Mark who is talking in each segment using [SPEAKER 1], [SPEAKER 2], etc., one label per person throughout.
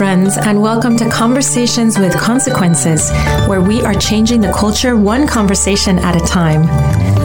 [SPEAKER 1] friends, and welcome to Conversations with Consequences, where we are changing the culture one conversation at a time.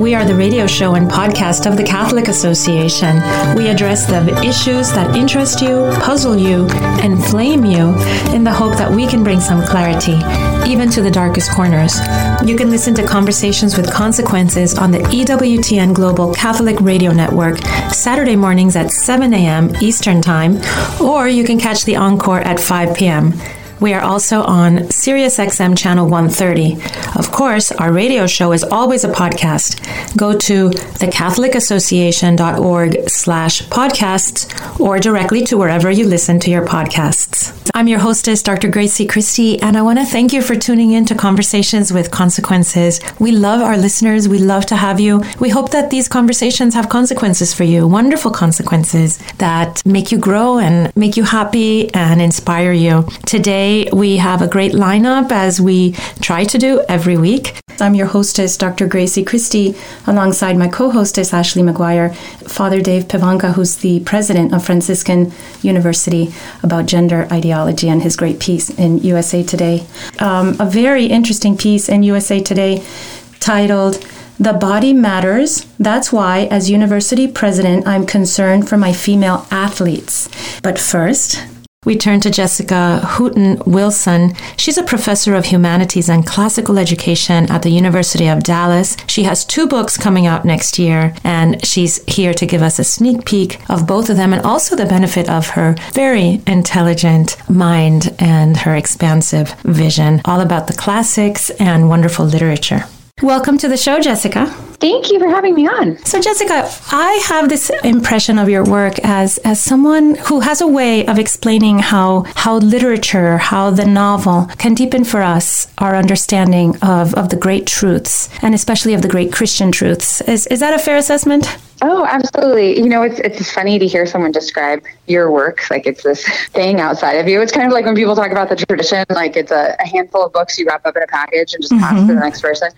[SPEAKER 1] We are the radio show and podcast of the Catholic Association. We address the issues that interest you, puzzle you, inflame you, in the hope that we can bring some clarity, even to the darkest corners. You can listen to Conversations with Consequences on the EWTN Global Catholic Radio Network, Saturday mornings at 7 a.m. Eastern Time, or you can catch the encore at 5 p.m. We are also on SiriusXM channel 130. Of course, our radio show is always a podcast. Go to thecatholicassociation.org slash podcasts or directly to wherever you listen to your podcasts. I'm your hostess, Dr. Gracie Christie, and I want to thank you for tuning in to Conversations with Consequences. We love our listeners. We love to have you. We hope that these conversations have consequences for you, wonderful consequences that make you grow and make you happy and inspire you. Today, Today, we have a great lineup as we try to do every week. I'm your hostess, Dr. Gracie Christie, alongside my co hostess, Ashley McGuire, Father Dave Pivonka, who's the president of Franciscan University, about gender ideology and his great piece in USA Today. Um, a very interesting piece in USA Today titled, the body matters. That's why, as university president, I'm concerned for my female athletes. But first, we turn to Jessica Hooten Wilson. She's a professor of humanities and classical education at the University of Dallas. She has two books coming out next year, and she's here to give us a sneak peek of both of them and also the benefit of her very intelligent mind and her expansive vision, all about the classics and wonderful literature. Welcome to the show, Jessica.
[SPEAKER 2] Thank you for having me on.
[SPEAKER 1] So, Jessica, I have this impression of your work as as someone who has a way of explaining how how literature, how the novel can deepen for us our understanding of, of the great truths, and especially of the great Christian truths. Is is that a fair assessment?
[SPEAKER 2] Oh, absolutely. You know, it's it's funny to hear someone describe your work like it's this thing outside of you. It's kind of like when people talk about the tradition, like it's a, a handful of books you wrap up in a package and just mm-hmm. pass to the mm-hmm. next person.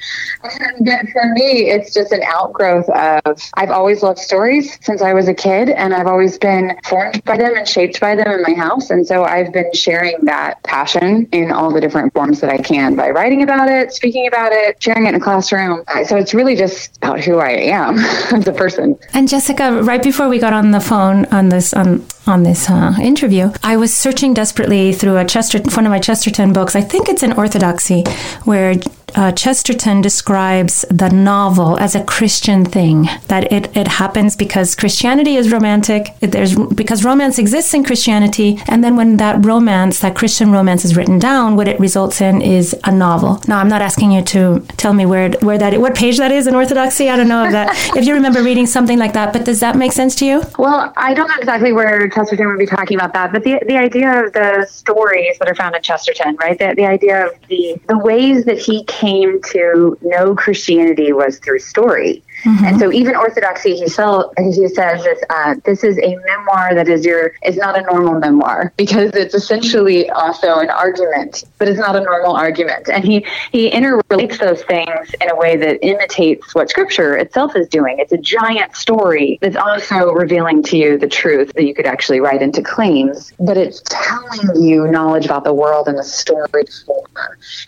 [SPEAKER 2] And for me, it's just an outgrowth of I've always loved stories since I was a kid, and I've always been formed by them and shaped by them in my house. And so I've been sharing that passion in all the different forms that I can by writing about it, speaking about it, sharing it in a classroom. So it's really just about who I am as a person.
[SPEAKER 1] And Jessica, right before we got on the phone on this on on this uh, interview, I was searching desperately through a Chester one of my Chesterton books. I think it's an Orthodoxy, where uh, Chesterton describes the novel as a Christian thing. That it, it happens because Christianity is romantic. There's because romance exists in Christianity, and then when that romance, that Christian romance, is written down, what it results in is a novel. Now, I'm not asking you to tell me where where that what page that is in Orthodoxy. I don't know if that if you remember reading something like that. But does that make sense to you?
[SPEAKER 2] Well, I don't know exactly where Chesterton would be talking about that, but the the idea of the stories that are found in Chesterton, right? The the idea of the the ways that he came to know Christianity was through story. Mm-hmm. And so even Orthodoxy, he, sell, he says this, uh, this is a memoir that is your is not a normal memoir because it's essentially also an argument, but it's not a normal argument. And he he interrelates those things in a way that imitates what Scripture itself is doing. It's a giant story that's also revealing to you the truth that you could actually write into claims, but it's telling you knowledge about the world in a story form.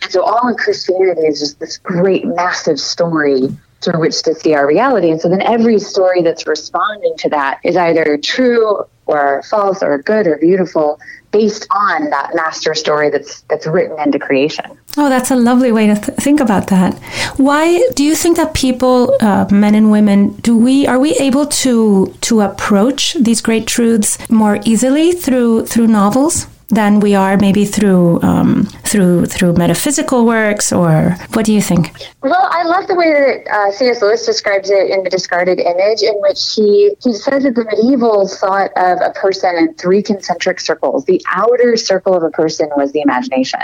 [SPEAKER 2] And so all of Christianity is just this great, massive story through which to see our reality. And so then every story that's responding to that is either true or false or good or beautiful based on that master story that's that's written into creation.
[SPEAKER 1] Oh, that's a lovely way to th- think about that. Why do you think that people, uh, men and women, do we are we able to to approach these great truths more easily through through novels? Than we are maybe through um, through through metaphysical works or what do you think?
[SPEAKER 2] Well i love the way that uh, cs lewis describes it in the discarded image in which he he says that the medievals thought of a person in three concentric circles the outer circle of a person was the imagination.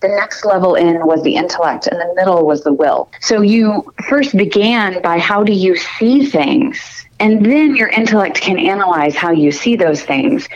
[SPEAKER 2] The next level in was the intellect and the middle was the will. So you first began by how do you see things and then your intellect can analyze how you see those things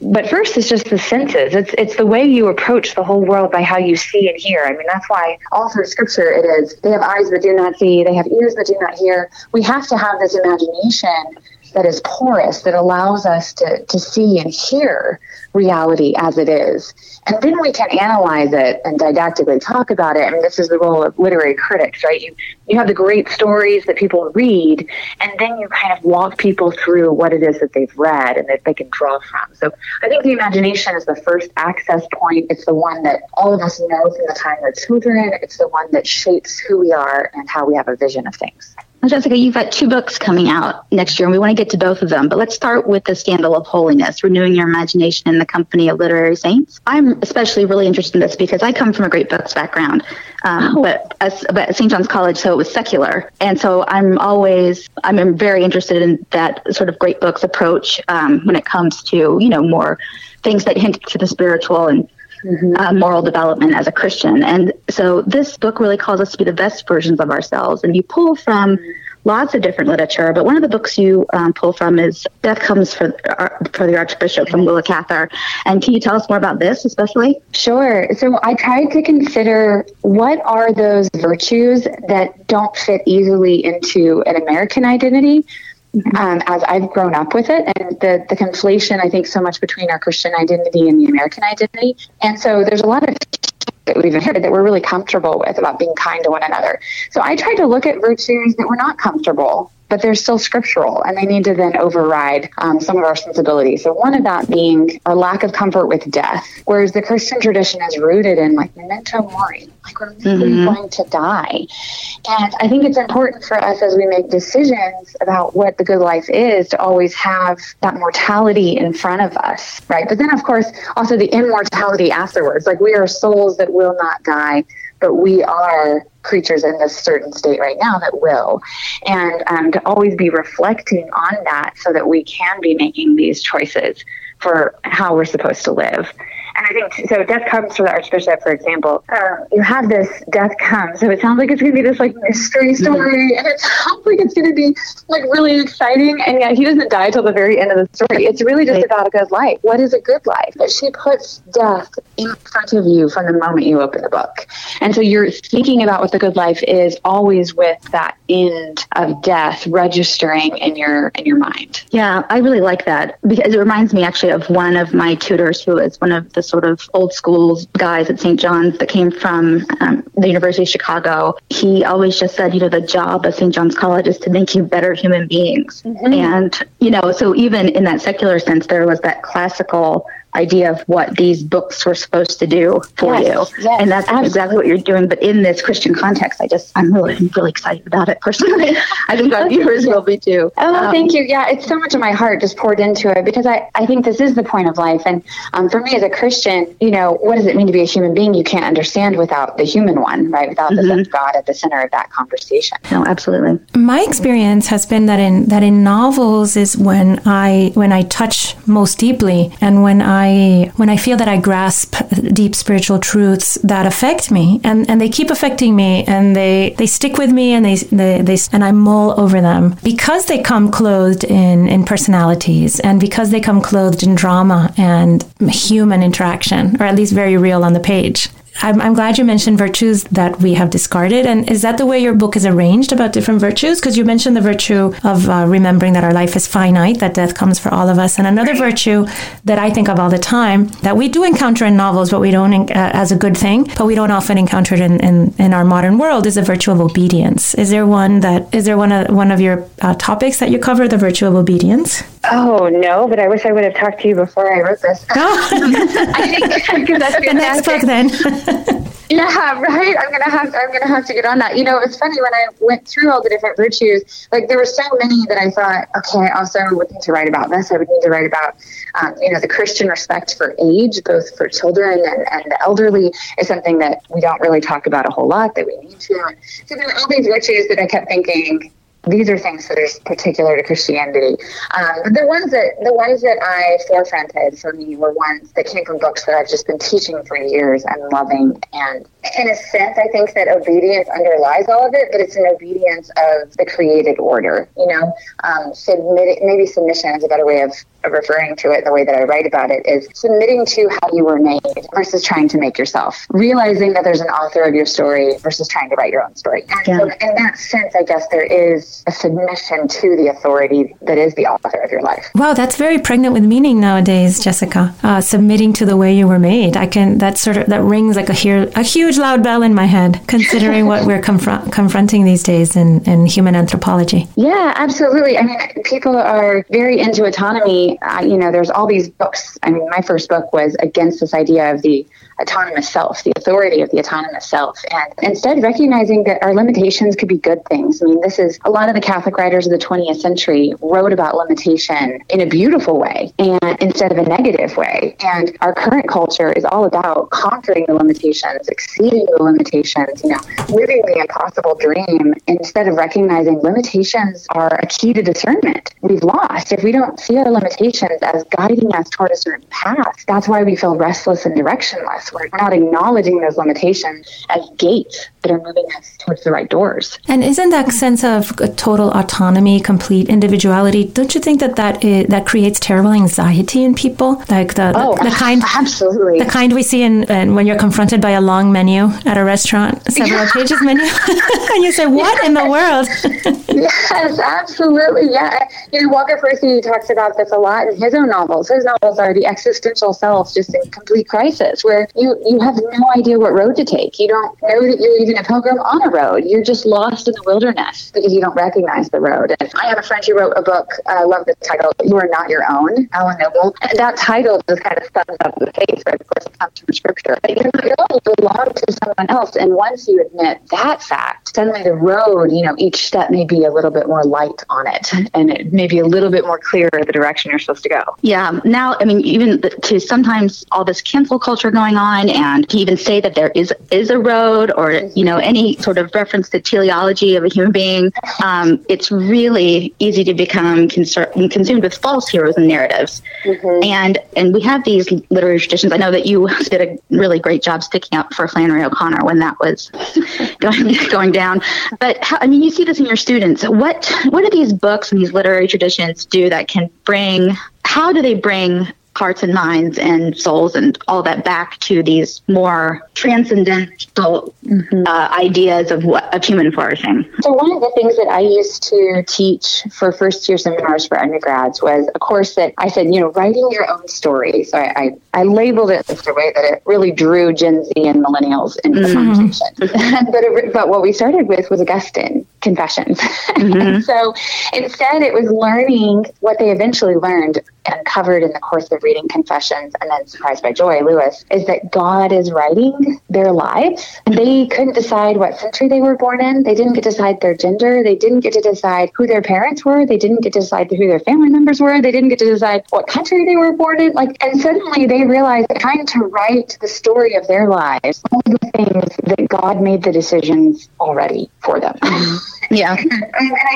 [SPEAKER 2] but first it's just the senses. It's it's the way you approach the whole world by how you see and hear. I mean that's why all through scripture it is they have eyes but do not see they have ears but do not hear. We have to have this imagination that is porous, that allows us to, to see and hear reality as it is. And then we can analyze it and didactically talk about it. Mean, this is the role of literary critics, right? You, you have the great stories that people read, and then you kind of walk people through what it is that they've read and that they can draw from. So I think the imagination is the first access point. It's the one that all of us know from the time we're children. It's the one that shapes who we are and how we have a vision of things.
[SPEAKER 3] Jessica, you've got two books coming out next year, and we want to get to both of them. But let's start with The Scandal of Holiness Renewing Your Imagination in the Company of Literary Saints. I'm especially really interested in this because I come from a great books background, um, oh. but, as, but at St. John's College, so it was secular. And so I'm always, I'm very interested in that sort of great books approach um, when it comes to, you know, more things that hint to the spiritual and mm-hmm. uh, moral development as a Christian. And so this book really calls us to be the best versions of ourselves. And you pull from lots of different literature, but one of the books you um, pull from is Death Comes for, uh, for the Archbishop from Willa Cather. And can you tell us more about this, especially?
[SPEAKER 2] Sure. So I tried to consider what are those virtues that don't fit easily into an American identity um, as I've grown up with it, and the the conflation I think so much between our Christian identity and the American identity, and so there's a lot of that we've inherited that we're really comfortable with about being kind to one another. So I tried to look at virtues that we're not comfortable but they're still scriptural and they need to then override um, some of our sensibilities. So, one of that being our lack of comfort with death, whereas the Christian tradition is rooted in like memento mori, like we're mm-hmm. going to die. And I think it's important for us as we make decisions about what the good life is to always have that mortality in front of us, right? But then, of course, also the immortality afterwards. Like we are souls that will not die but we are creatures in this certain state right now that will. And um, to always be reflecting on that so that we can be making these choices for how we're supposed to live. And I think so. Death comes for the Archbishop, for example. Uh, you have this death comes, so it sounds like it's going to be this like mystery mm-hmm. story, mm-hmm. and it sounds like it's going to be like really exciting. And yet he doesn't die till the very end of the story. It's really just about a good life. What is a good life? But she puts death in front of you from the moment you open the book, and so you're thinking about what the good life is always with that end of death registering in your in your mind.
[SPEAKER 3] Yeah, I really like that because it reminds me actually of one of my tutors who is one of the sort of old school guys at St. John's that came from um, the University of Chicago, he always just said, you know, the job of St. John's College is to make you better human beings. Mm-hmm. And, you know, so even in that secular sense, there was that classical idea of what these books were supposed to do for yes, you. Yes, and that's absolutely. exactly what you're doing. But in this Christian context, I just, I'm really, really excited about it personally. I think our viewers will be too.
[SPEAKER 2] Oh, um, thank you. Yeah, it's so much of my heart just poured into it because I, I think this is the point of life. And um, for me as a Christian, you know, what does it mean to be a human being? You can't understand without the human one, right? Without mm-hmm. the God at the center of that conversation.
[SPEAKER 3] No, absolutely.
[SPEAKER 1] My experience has been that in that in novels is when I when I touch most deeply and when I I when I feel that I grasp deep spiritual truths that affect me and, and they keep affecting me and they, they stick with me and they, they, they and I mull over them because they come clothed in, in personalities and because they come clothed in drama and human interaction or at least very real on the page. I'm, I'm, glad you mentioned virtues that we have discarded. And is that the way your book is arranged about different virtues? Because you mentioned the virtue of uh, remembering that our life is finite, that death comes for all of us. And another virtue that I think of all the time that we do encounter in novels, but we don't uh, as a good thing, but we don't often encounter it in, in, in, our modern world is the virtue of obedience. Is there one that is there one of one of your uh, topics that you cover, the virtue of obedience?
[SPEAKER 2] Oh no, but I wish I would have talked to you before I wrote this. Oh. I think that's
[SPEAKER 1] the next book then.
[SPEAKER 2] yeah, right. I'm gonna have I'm gonna have to get on that. You know, it's funny when I went through all the different virtues. Like there were so many that I thought, okay, I also would need to write about this. I would need to write about, um, you know, the Christian respect for age, both for children and, and the elderly, is something that we don't really talk about a whole lot. That we need to. So there were all these virtues that I kept thinking, these are things that are particular to Christianity. Um, the ones that the ones that I forefronted for me were ones that came from books that I've just been teaching for years and loving and in a sense, I think that obedience underlies all of it, but it's an obedience of the created order. You know, um, submit maybe submission is a better way of, of referring to it. The way that I write about it is submitting to how you were made versus trying to make yourself. Realizing that there's an author of your story versus trying to write your own story. And yeah. so, in that sense, I guess there is a submission to the authority that is the author of your life.
[SPEAKER 1] Wow, that's very pregnant with meaning nowadays, Jessica. Uh, submitting to the way you were made. I can that sort of that rings like a here a huge loud bell in my head, considering what we're confront, confronting these days in, in human anthropology.
[SPEAKER 2] Yeah, absolutely. I mean, people are very into autonomy. Uh, you know, there's all these books. I mean, my first book was against this idea of the autonomous self, the authority of the autonomous self, and instead recognizing that our limitations could be good things. I mean, this is a lot of the Catholic writers of the 20th century wrote about limitation in a beautiful way and instead of a negative way. And our current culture is all about conquering the limitations, exceeding the limitations, you know, living the impossible dream instead of recognizing limitations are a key to discernment. We've lost. If we don't see our limitations as guiding us toward a certain path, that's why we feel restless and directionless. We're not acknowledging those limitations as gates that are moving us towards the right doors.
[SPEAKER 1] And isn't that sense of total autonomy, complete individuality? Don't you think that that, is, that creates terrible anxiety in people? Like the,
[SPEAKER 2] oh,
[SPEAKER 1] the, the kind
[SPEAKER 2] absolutely
[SPEAKER 1] the kind we see in, in, when you're confronted by a long menu at a restaurant, several yeah. pages menu, and you say, "What in the world?"
[SPEAKER 2] yes, absolutely. Yeah, you know, Walker Percy talks about this a lot in his own novels. His novels are the existential self just in complete crisis, where you you have no idea what road to take. You don't know that you're even a pilgrim on a road. You're just lost in the wilderness because you don't recognize the road. And I have a friend who wrote a book. I love the title. You are not your own, Alan Noble. And that title just kind of sums up the faith, right? Of course, it comes from scripture. But you're not your own. You belong to someone else. And once you admit that fact, suddenly the road, you know, each step may be a little bit more light on it, and it may be a little bit more clear the direction you're supposed to go.
[SPEAKER 3] Yeah. Now, I mean, even to sometimes all this cancel culture going on, and to even say that there is is a road, or you know, any sort of reference to teleology of a human being, um, it's really easy to become conser- consumed with false heroes and narratives. Mm-hmm. And and we have these literary traditions. I know that you did a really great job sticking up for Flannery O'Connor when that was going going down. But how, I mean, you see this in your students. What what do these books and these literary traditions do that can bring? How do they bring hearts and minds and souls and all that back to these more transcendental mm-hmm. uh, ideas of what of human flourishing.
[SPEAKER 2] So one of the things that I used to teach for first year seminars for undergrads was a course that I said, you know, writing your own story. So I, I, I labeled it a way that it really drew Gen Z and millennials into the mm-hmm. conversation. but it, but what we started with was Augustine Confessions. Mm-hmm. so instead, it was learning what they eventually learned and covered in the course of reading Confessions and then Surprised by Joy, Lewis, is that God is writing their lives. And they couldn't decide what century they were born in. They didn't get to decide their gender. They didn't get to decide who their parents were. They didn't get to decide who their family members were. They didn't get to decide what country they were born in. Like, and suddenly they realized trying to write the story of their lives, all the things that God made the decisions already for them.
[SPEAKER 3] Yeah.
[SPEAKER 2] and,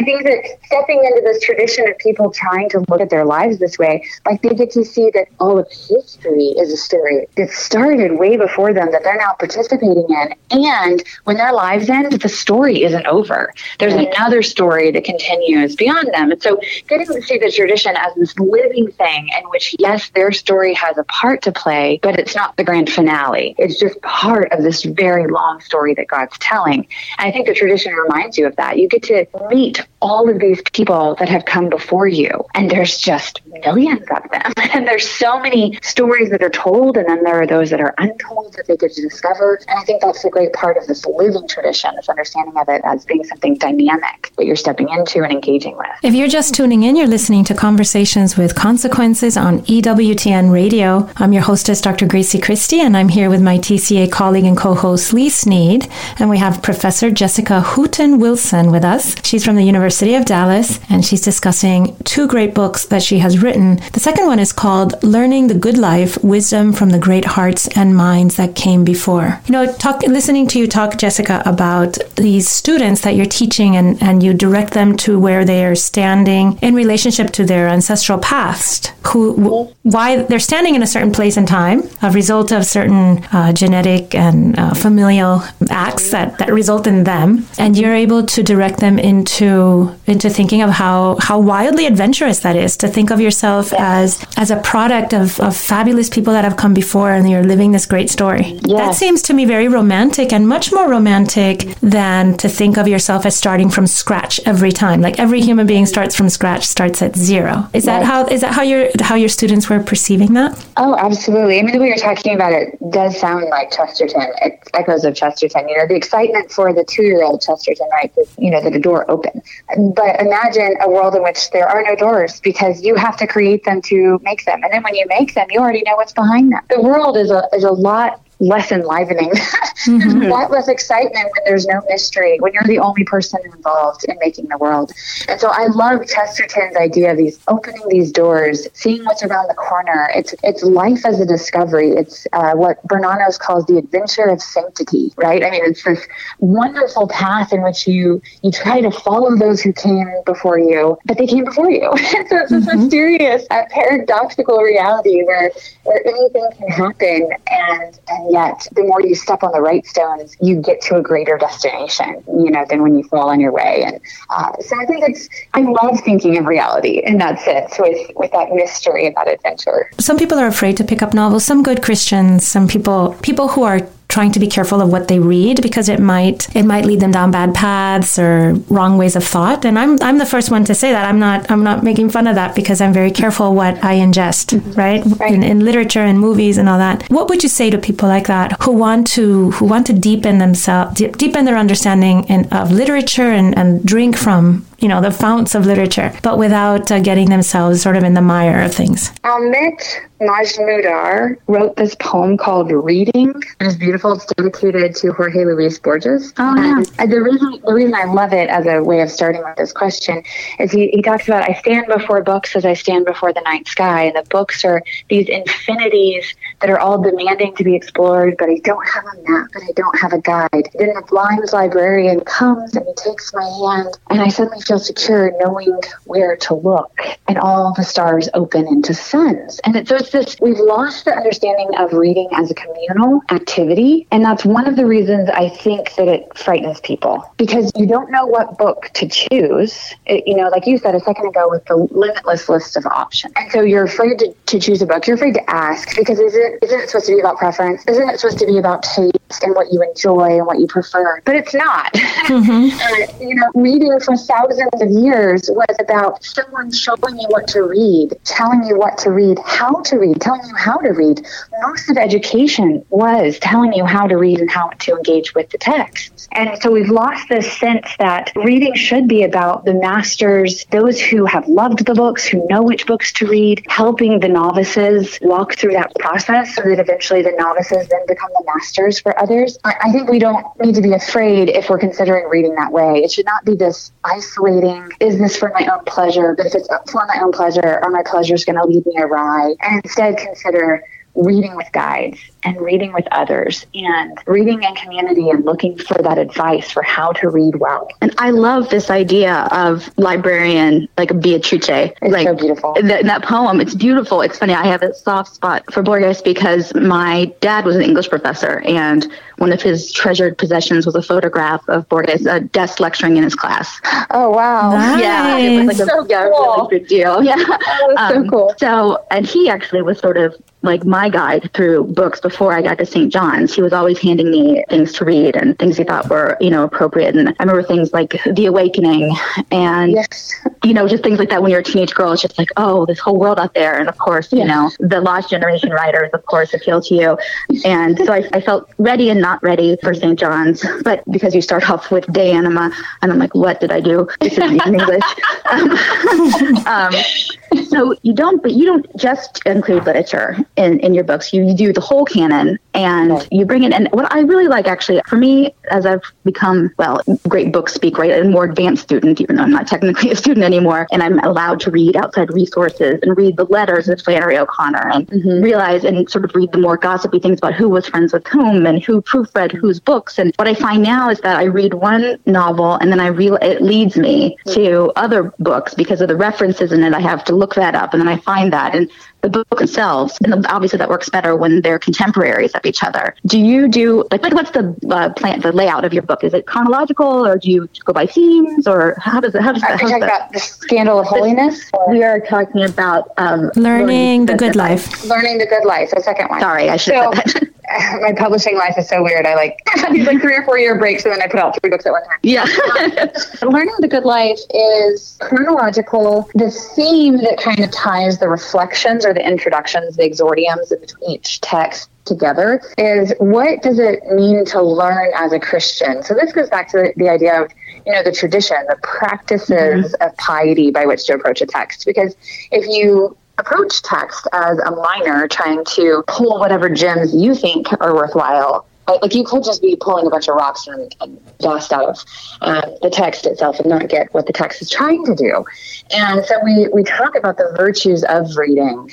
[SPEAKER 2] I think that stepping into this tradition of people trying to look at their lives this way, like they get to see that all of history is a story that started way before them that they're now participating in. And when their lives end, the story isn't over. There's another story that continues beyond them. And so getting to see the tradition as this living thing in which, yes, their story has a part to play, but it's not the grand finale. It's just part of this very long story that God's telling. And I think the tradition reminds you of that you get to meet all of these people that have come before you, and there's just millions of them. And there's so many stories that are told, and then there are those that are untold that they get to discover. And I think that's a great part of this living tradition, this understanding of it as being something dynamic that you're stepping into and engaging with.
[SPEAKER 1] If you're just tuning in, you're listening to Conversations with Consequences on EWTN Radio. I'm your hostess, Dr. Gracie Christie, and I'm here with my TCA colleague and co host, Lee Sneed. And we have Professor Jessica Hooten Wilson with us. She's from the University University of Dallas, and she's discussing two great books that she has written. The second one is called Learning the Good Life Wisdom from the Great Hearts and Minds That Came Before. You know, talk, listening to you talk, Jessica, about these students that you're teaching and, and you direct them to where they are standing in relationship to their ancestral past, who, why they're standing in a certain place and time, a result of certain uh, genetic and uh, familial acts that, that result in them. And you're able to direct them into, into thinking of how, how wildly adventurous that is to think of yourself as, as a product of, of fabulous people that have come before and you're living this great story. Yes. That seems to me very romantic and much more romantic than to think of yourself as starting from scratch every time. Like every human being starts from scratch, starts at zero. Is that how is that how your how your students were perceiving that?
[SPEAKER 2] Oh, absolutely. I mean, the way you're talking about it does sound like Chesterton. It echoes of Chesterton. You know, the excitement for the two-year-old Chesterton, right? You know, that a door open. But imagine a world in which there are no doors because you have to create them to make them, and then when you make them, you already know what's behind them. The world is a is a lot less enlivening. mm-hmm. There's a lot less excitement when there's no mystery, when you're the only person involved in making the world. And so I love Chesterton's idea of these opening these doors, seeing what's around the corner. It's it's life as a discovery. It's uh, what Bernanos calls the adventure of sanctity, right? I mean, it's this wonderful path in which you you try to follow those who came before you, but they came before you. so it's this mm-hmm. mysterious, uh, paradoxical reality where where anything can happen and and yet the more you step on the right stones, you get to a greater destination, you know, than when you fall on your way. And uh, so I think it's, I love thinking of reality in that sense with, with that mystery and that adventure.
[SPEAKER 1] Some people are afraid to pick up novels, some good Christians, some people, people who are trying to be careful of what they read because it might it might lead them down bad paths or wrong ways of thought. And I'm I'm the first one to say that I'm not I'm not making fun of that because I'm very careful what I ingest, right? right. In, in literature and movies and all that. What would you say to people like that who want to who want to deepen themselves deepen their understanding in, of literature and, and drink from you know, the founts of literature, but without uh, getting themselves sort of in the mire of things.
[SPEAKER 2] Amit Majmudar wrote this poem called Reading. It's beautiful. It's dedicated to Jorge Luis Borges.
[SPEAKER 3] Oh, yeah.
[SPEAKER 2] And the reason, the reason I love it as a way of starting with this question is he, he talks about, I stand before books as I stand before the night sky. And the books are these infinities that are all demanding to be explored, but I don't have a map and I don't have a guide. Then the blind librarian comes and he takes my hand and I suddenly feel secure knowing where to look, and all the stars open into suns. And so it's this we've lost the understanding of reading as a communal activity, and that's one of the reasons I think that it frightens people because you don't know what book to choose. It, you know, like you said a second ago with the limitless list of options, and so you're afraid to, to choose a book. You're afraid to ask because is it isn't it supposed to be about preference? Isn't it supposed to be about taste and what you enjoy and what you prefer? But it's not. Mm-hmm. uh, you know, reading for thousands thousands of years was about someone showing you what to read, telling you what to read, how to read, telling you how to read. Most of education was telling you how to read and how to engage with the text. And so we've lost this sense that reading should be about the masters, those who have loved the books, who know which books to read, helping the novices walk through that process so that eventually the novices then become the masters for others. I think we don't need to be afraid if we're considering reading that way. It should not be this isolating, is this for my own pleasure? But if it's for my own pleasure, are my pleasures going to lead me awry? And instead consider reading with guides and reading with others and reading in community and looking for that advice for how to read well.
[SPEAKER 3] And I love this idea of librarian like Beatrice.
[SPEAKER 2] It's
[SPEAKER 3] like,
[SPEAKER 2] so beautiful.
[SPEAKER 3] Th- that poem, it's beautiful. It's funny. I have a soft spot for Borges because my dad was an English professor and one of his treasured possessions was a photograph of Borges a desk lecturing in his class.
[SPEAKER 2] Oh, wow.
[SPEAKER 1] Nice.
[SPEAKER 3] Yeah. It was like so a yeah, cool. really big deal. Yeah.
[SPEAKER 2] Oh, um, so cool.
[SPEAKER 3] So, and he actually was sort of like my guide through books before I got to St. John's. He was always handing me things to read and things he thought were, you know, appropriate. And I remember things like The Awakening and, yes. you know, just things like that when you're a teenage girl. It's just like, oh, this whole world out there. And of course, you know, the Lost Generation writers, of course, appeal to you. And so I, I felt ready and not ready for St. John's. But because you start off with De Anima, and I'm like, what did I do? This is in English. um, so you don't, but you don't just include literature in, in your books. You, you do the whole canon and you bring in and what i really like actually for me as i've become well great book speak right a more advanced student even though i'm not technically a student anymore and i'm allowed to read outside resources and read the letters of flannery o'connor and mm-hmm. realize and sort of read the more gossipy things about who was friends with whom and who proofread whose books and what i find now is that i read one novel and then i real it leads me to other books because of the references in it i have to look that up and then i find that and the book themselves. And obviously, that works better when they're contemporaries of each other. Do you do like what's the uh, plan, the layout of your book? Is it chronological, or do you go by themes, or how does it? How does
[SPEAKER 2] that? Are you talking about the scandal of holiness?
[SPEAKER 3] We are talking about um,
[SPEAKER 1] learning, learning the, the good life.
[SPEAKER 2] life. Learning the good life. The second one.
[SPEAKER 3] Sorry, I should. So,
[SPEAKER 2] my publishing life is so weird. I like these like three or four year breaks, and then I put out three books at one time.
[SPEAKER 3] Yeah.
[SPEAKER 2] Learning the Good Life is chronological. The theme that kind of ties the reflections the introductions, the exordiums of each text together is what does it mean to learn as a Christian? So this goes back to the, the idea of you know the tradition, the practices mm-hmm. of piety by which to approach a text. Because if you approach text as a miner trying to pull whatever gems you think are worthwhile. Like you could just be pulling a bunch of rocks and, and dust out of um, the text itself and not get what the text is trying to do. And so we, we talk about the virtues of reading,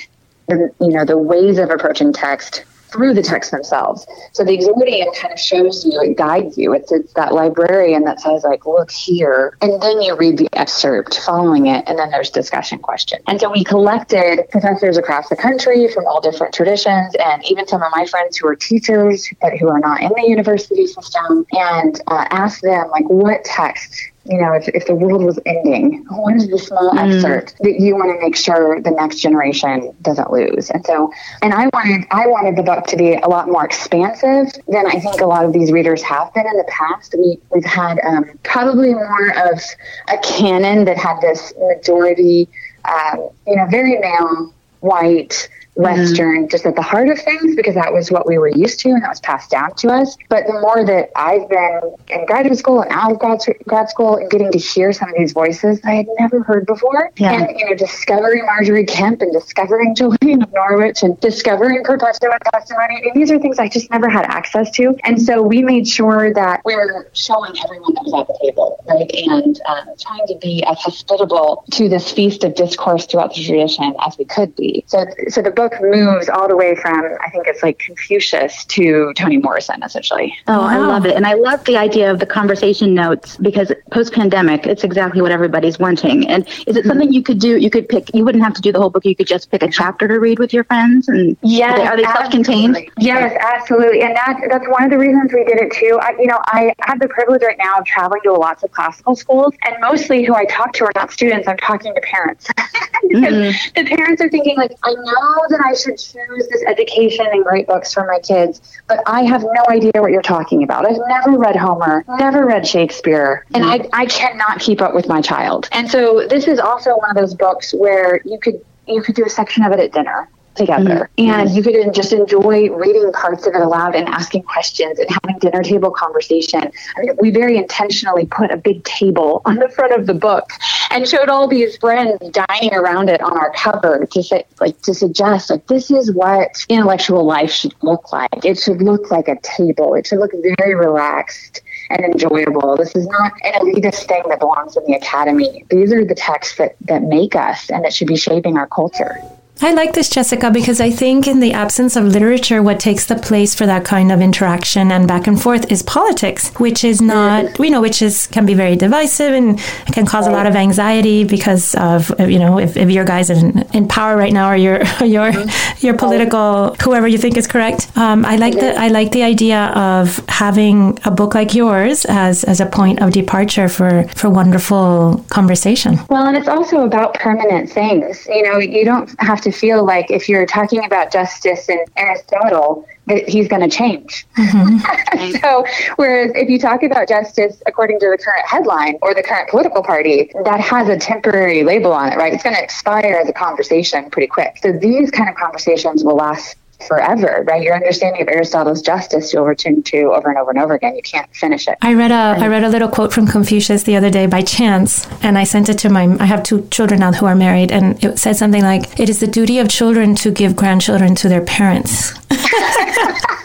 [SPEAKER 2] the, you know, the ways of approaching text through the text themselves. So the exordium kind of shows you, it guides you. It's, it's that librarian that says, like, look here. And then you read the excerpt following it, and then there's discussion question. And so we collected professors across the country from all different traditions, and even some of my friends who are teachers but who are not in the university system, and uh, asked them, like, what text you know, if, if the world was ending, what is the small mm. excerpt that you want to make sure the next generation doesn't lose? And so, and I wanted, I wanted the book to be a lot more expansive than I think a lot of these readers have been in the past. We, we've had um, probably more of a canon that had this majority, um, you know, very male, white, Western mm-hmm. just at the heart of things because that was what we were used to and that was passed down to us. But the more that I've been in graduate school and out of grad, grad school and getting to hear some of these voices I had never heard before, yeah. and you know, discovering Margery Kempe and discovering Julian of Norwich and discovering Perpetua testimony, and these are things I just never had access to. And so we made sure that we were showing everyone that was at the table, right, and um, trying to be as hospitable to this feast of discourse throughout the tradition as we could be. So, so the book book moves all the way from I think it's like Confucius to Toni Morrison essentially.
[SPEAKER 3] Oh, wow. I love it. And I love the idea of the conversation notes because post pandemic it's exactly what everybody's wanting. And is it something you could do you could pick you wouldn't have to do the whole book, you could just pick a chapter to read with your friends and
[SPEAKER 2] yeah,
[SPEAKER 3] are they, they self-contained?
[SPEAKER 2] Yes, absolutely. And that that's one of the reasons we did it too. I, you know, I have the privilege right now of traveling to lots of classical schools and mostly who I talk to are not students, I'm talking to parents. mm-hmm. the parents are thinking like I know that I should choose this education and great books for my kids, but I have no idea what you're talking about. I've never read Homer, never read Shakespeare, and I, I cannot keep up with my child. And so this is also one of those books where you could you could do a section of it at dinner together. Mm-hmm. And you could just enjoy reading parts of it aloud and asking questions and having dinner table conversation. I mean, we very intentionally put a big table on the front of the book and showed all these friends dining around it on our cover to say, like, to suggest, like, this is what intellectual life should look like. It should look like a table. It should look very relaxed and enjoyable. This is not an elitist thing that belongs in the academy. These are the texts that, that make us and that should be shaping our culture.
[SPEAKER 1] I like this, Jessica, because I think in the absence of literature, what takes the place for that kind of interaction and back and forth is politics, which is not, you know, which is can be very divisive and can cause a lot of anxiety because of, you know, if, if your guys in, in power right now or your your mm-hmm. your political whoever you think is correct. Um, I like the I like the idea of having a book like yours as as a point of departure for for wonderful conversation.
[SPEAKER 2] Well, and it's also about permanent things. You know, you don't have to to feel like if you're talking about justice and Aristotle, that he's going to change. Mm-hmm. so, whereas if you talk about justice according to the current headline or the current political party, that has a temporary label on it, right? It's going to expire as a conversation pretty quick. So, these kind of conversations will last forever, right? Your understanding of Aristotle's justice you'll return to over and over and over again. You can't finish it.
[SPEAKER 1] I read a I read a little quote from Confucius the other day by chance, and I sent it to my. I have two children now who are married, and it said something like, "It is the duty of children to give grandchildren to their parents."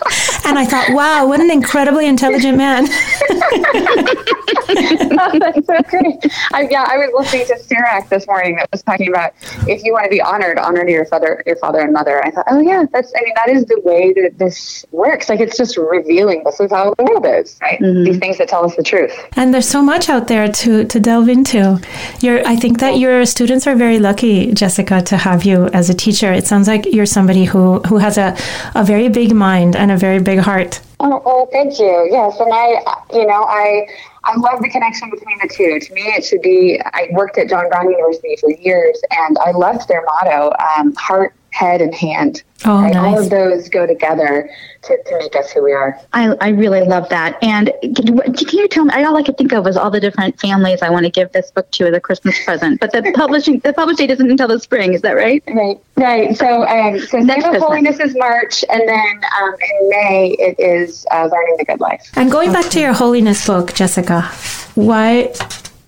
[SPEAKER 1] and I thought, wow, what an incredibly intelligent man.
[SPEAKER 2] oh, that's so great. I, yeah, I was listening to Sirach this morning that was talking about if you want to be honored, honor to your father, your father and mother. I thought, oh yeah, that's. I mean, that is the way that this works. Like it's just revealing this is how the world is, right? Mm-hmm. These things that tell us the truth.
[SPEAKER 1] And there's so much out there to to delve into. You're, I think that your students are very lucky, Jessica, to have you as a teacher. It sounds like you're somebody who who has a a very big mind and a very big heart.
[SPEAKER 2] Oh, oh, thank you. Yes, and I, you know, I, I love the connection between the two. To me, it should be. I worked at John Brown University for years, and I loved their motto: um, "Heart, head, and hand."
[SPEAKER 1] Oh, right? nice.
[SPEAKER 2] All of those go together to, to make us who we are.
[SPEAKER 3] I, I really love that. And can, can you tell me? All I could think of was all the different families I want to give this book to as a Christmas present. But the publishing the publish date isn't until the spring. Is that right?
[SPEAKER 2] Right. Right. So um, so next of Holiness is March, and then um, in May it is uh, Learning the Good Life.
[SPEAKER 1] And going okay. back to your Holiness book, Jessica, why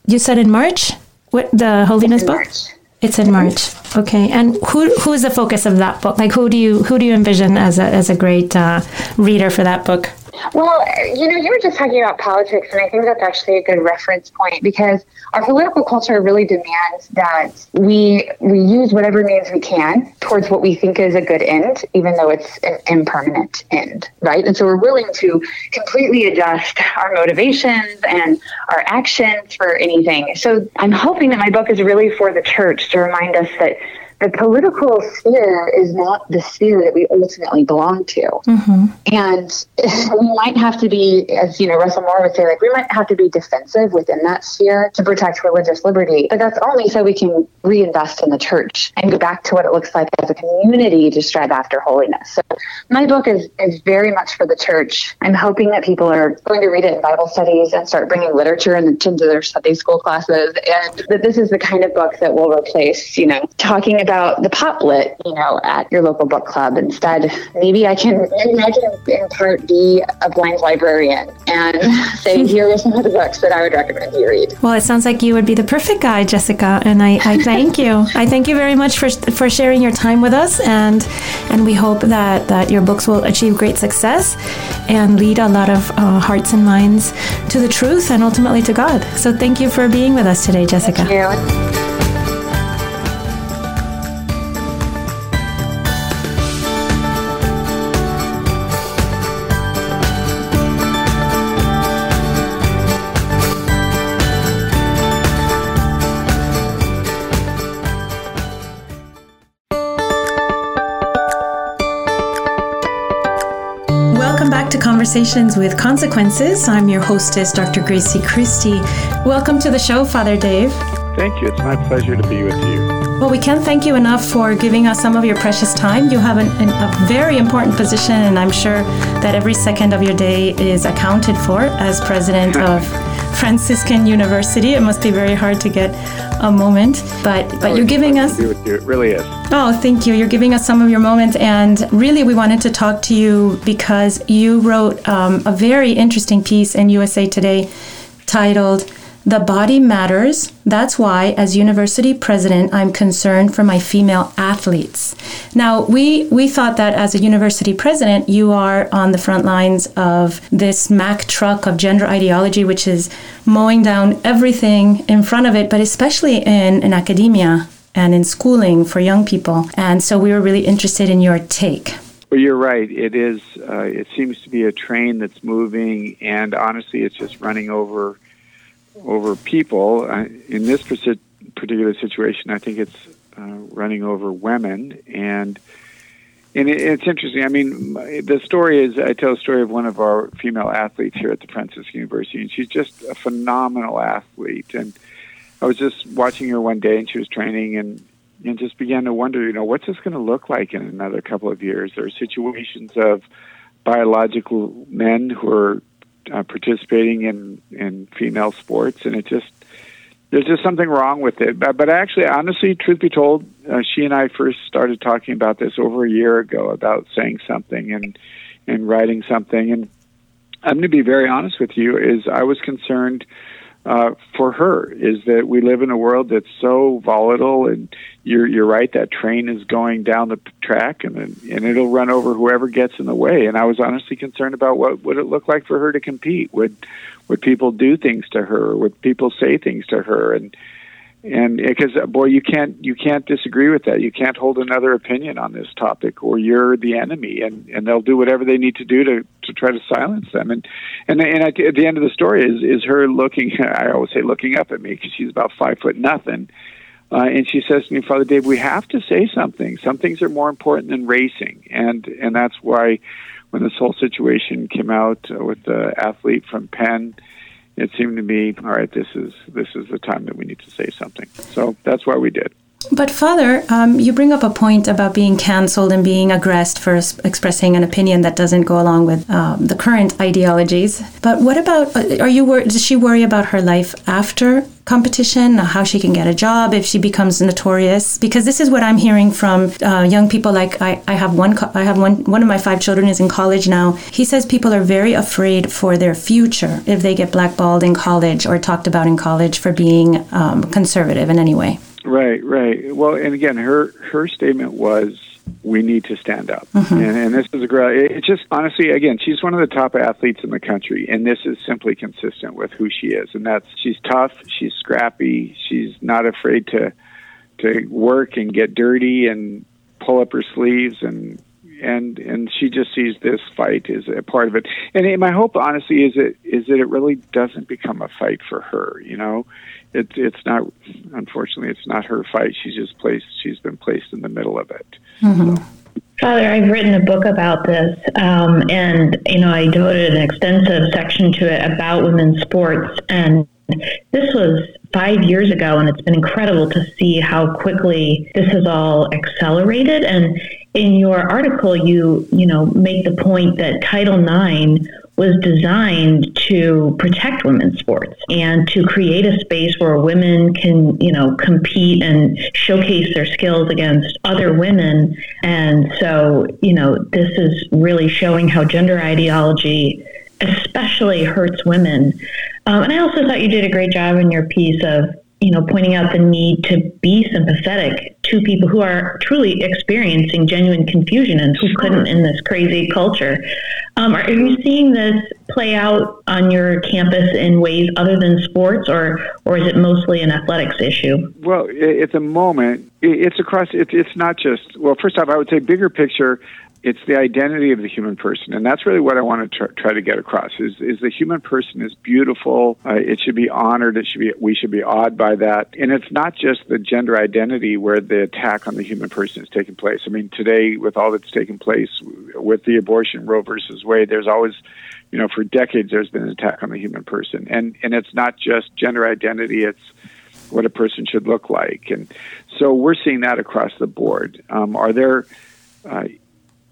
[SPEAKER 1] you said in March? What the Holiness book?
[SPEAKER 2] March.
[SPEAKER 1] It's in March. Okay, and who who is the focus of that book? Like, who do you who do you envision as a as a great uh, reader for that book?
[SPEAKER 2] Well, you know, you were just talking about politics, and I think that's actually a good reference point because our political culture really demands that we we use whatever means we can towards what we think is a good end, even though it's an impermanent end, right? And so we're willing to completely adjust our motivations and our actions for anything. So I'm hoping that my book is really for the church to remind us that the political sphere is not the sphere that we ultimately belong to. Mm-hmm. And we might have to be, as you know, Russell Moore would say, like we might have to be defensive within that sphere to protect religious liberty. But that's only so we can reinvest in the church and go back to what it looks like as a community to strive after holiness. So my book is, is very much for the church. I'm hoping that people are going to read it in Bible studies and start bringing literature into their Sunday school classes. And that this is the kind of book that will replace, you know, talking about the pop lit, you know, at your local book club. Instead, maybe I can maybe I can in part be a blind librarian and say, here are some of the books that I would recommend you read.
[SPEAKER 1] Well, it sounds like you would be the perfect guy, Jessica, and I, I thank you. I thank you very much for for sharing your time with us, and and we hope that that your books will achieve great success and lead a lot of uh, hearts and minds to the truth and ultimately to God. So thank you for being with us today, Jessica.
[SPEAKER 2] Thank you.
[SPEAKER 1] Conversations with Consequences. I'm your hostess, Dr. Gracie Christie. Welcome to the show, Father Dave.
[SPEAKER 4] Thank you. It's my pleasure to be with you.
[SPEAKER 1] Well, we can't thank you enough for giving us some of your precious time. You have an, an, a very important position, and I'm sure that every second of your day is accounted for as president of Franciscan University. It must be very hard to get a moment, but but oh, you're giving us.
[SPEAKER 4] You. It really is.
[SPEAKER 1] Oh, thank you. You're giving us some of your moments, and really, we wanted to talk to you because you wrote um, a very interesting piece in USA Today titled the body matters. That's why, as university president, I'm concerned for my female athletes. Now, we, we thought that as a university president, you are on the front lines of this Mack truck of gender ideology, which is mowing down everything in front of it, but especially in, in academia and in schooling for young people. And so we were really interested in your take.
[SPEAKER 4] Well, you're right. It is. Uh, it seems to be a train that's moving, and honestly, it's just running over over people. In this particular situation, I think it's uh, running over women, and and it, it's interesting. I mean, the story is I tell a story of one of our female athletes here at the Franciscan University, and she's just a phenomenal athlete. And I was just watching her one day, and she was training, and and just began to wonder, you know, what's this going to look like in another couple of years? There are situations of biological men who are uh, participating in in female sports, and it just there's just something wrong with it. But, but actually, honestly, truth be told, uh, she and I first started talking about this over a year ago about saying something and and writing something. And I'm going to be very honest with you: is I was concerned uh, for her is that we live in a world that's so volatile, and you're you're right. That train is going down the track, and and it'll run over whoever gets in the way. And I was honestly concerned about what would it look like for her to compete. Would would people do things to her? Would people say things to her? And and because uh, boy you can't you can't disagree with that. You can't hold another opinion on this topic or you're the enemy and and they'll do whatever they need to do to to try to silence them. And and and at the end of the story is is her looking i always say looking up at me because she's about five foot nothing uh, and she says to me father dave we have to say something. Some things are more important than racing. And and that's why when this whole situation came out uh, with the athlete from penn it seemed to me, all right, this is this is the time that we need to say something. So that's why we did.
[SPEAKER 1] But Father, um, you bring up a point about being canceled and being aggressed for expressing an opinion that doesn't go along with um, the current ideologies. But what about? Uh, are you? Wor- does she worry about her life after competition, how she can get a job if she becomes notorious. Because this is what I'm hearing from uh, young people. Like I, I have one, I have one, one of my five children is in college now. He says people are very afraid for their future if they get blackballed in college or talked about in college for being um, conservative in any way.
[SPEAKER 4] Right, right. Well, and again, her her statement was we need to stand up. Mm-hmm. And, and, this is a girl. It's just honestly, again, she's one of the top athletes in the country, and this is simply consistent with who she is. And that's she's tough, she's scrappy, she's not afraid to to work and get dirty and pull up her sleeves and and and she just sees this fight as a part of it. And my hope, honestly, is that is that it really doesn't become a fight for her. You know, it's it's not. Unfortunately, it's not her fight. She's just placed. She's been placed in the middle of it. Mm-hmm. So.
[SPEAKER 5] Father, I've written a book about this, um, and you know I devoted an extensive section to it about women's sports, and this was five years ago, and it's been incredible to see how quickly this has all accelerated. And in your article, you you know make the point that Title IX was designed to protect women's sports and to create a space where women can, you know, compete and showcase their skills against other women. And so, you know, this is really showing how gender ideology especially hurts women. Um, and I also thought you did a great job in your piece of you know, pointing out the need to be sympathetic to people who are truly experiencing genuine confusion and who couldn't in this crazy culture. Um, are you seeing this play out on your campus in ways other than sports, or or is it mostly an athletics issue?
[SPEAKER 4] Well, at the moment, it's across. It's it's not just. Well, first off, I would say bigger picture it's the identity of the human person, and that's really what I want to try, try to get across. Is is the human person is beautiful. Uh, it should be honored. It should be we should be awed by that. And it's not just the gender identity where the attack on the human person is taking place. I mean, today with all that's taking place with the abortion Roe versus Wade, there's always you know, for decades there's been an attack on the human person, and and it's not just gender identity; it's what a person should look like, and so we're seeing that across the board. Um, are there uh,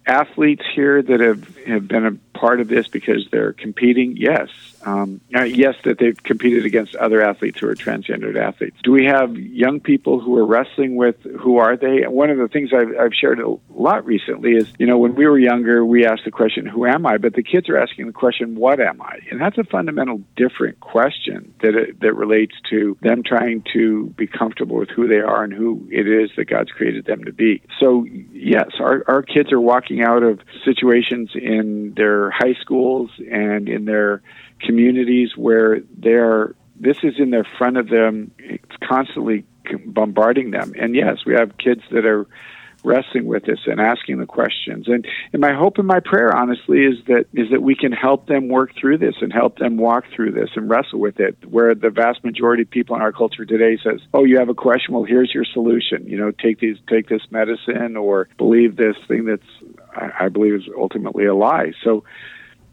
[SPEAKER 4] athletes here that have, have been a part of this because they're competing? Yes. Um, uh, yes, that they've competed against other athletes who are transgendered athletes. Do we have young people who are wrestling with who are they? One of the things I've, I've shared a lot recently is, you know, when we were younger, we asked the question, who am I? But the kids are asking the question, what am I? And that's a fundamental different question that, it, that relates to them trying to be comfortable with who they are and who it is that God's created them to be. So, yes, our, our kids are walking out of situations in their high schools and in their communities where they're this is in their front of them. It's constantly bombarding them. And yes we have kids that are wrestling with this and asking the questions. And and my hope and my prayer honestly is that is that we can help them work through this and help them walk through this and wrestle with it where the vast majority of people in our culture today says oh you have a question? Well here's your solution. You know take these take this medicine or believe this thing that's I, I believe is ultimately a lie. So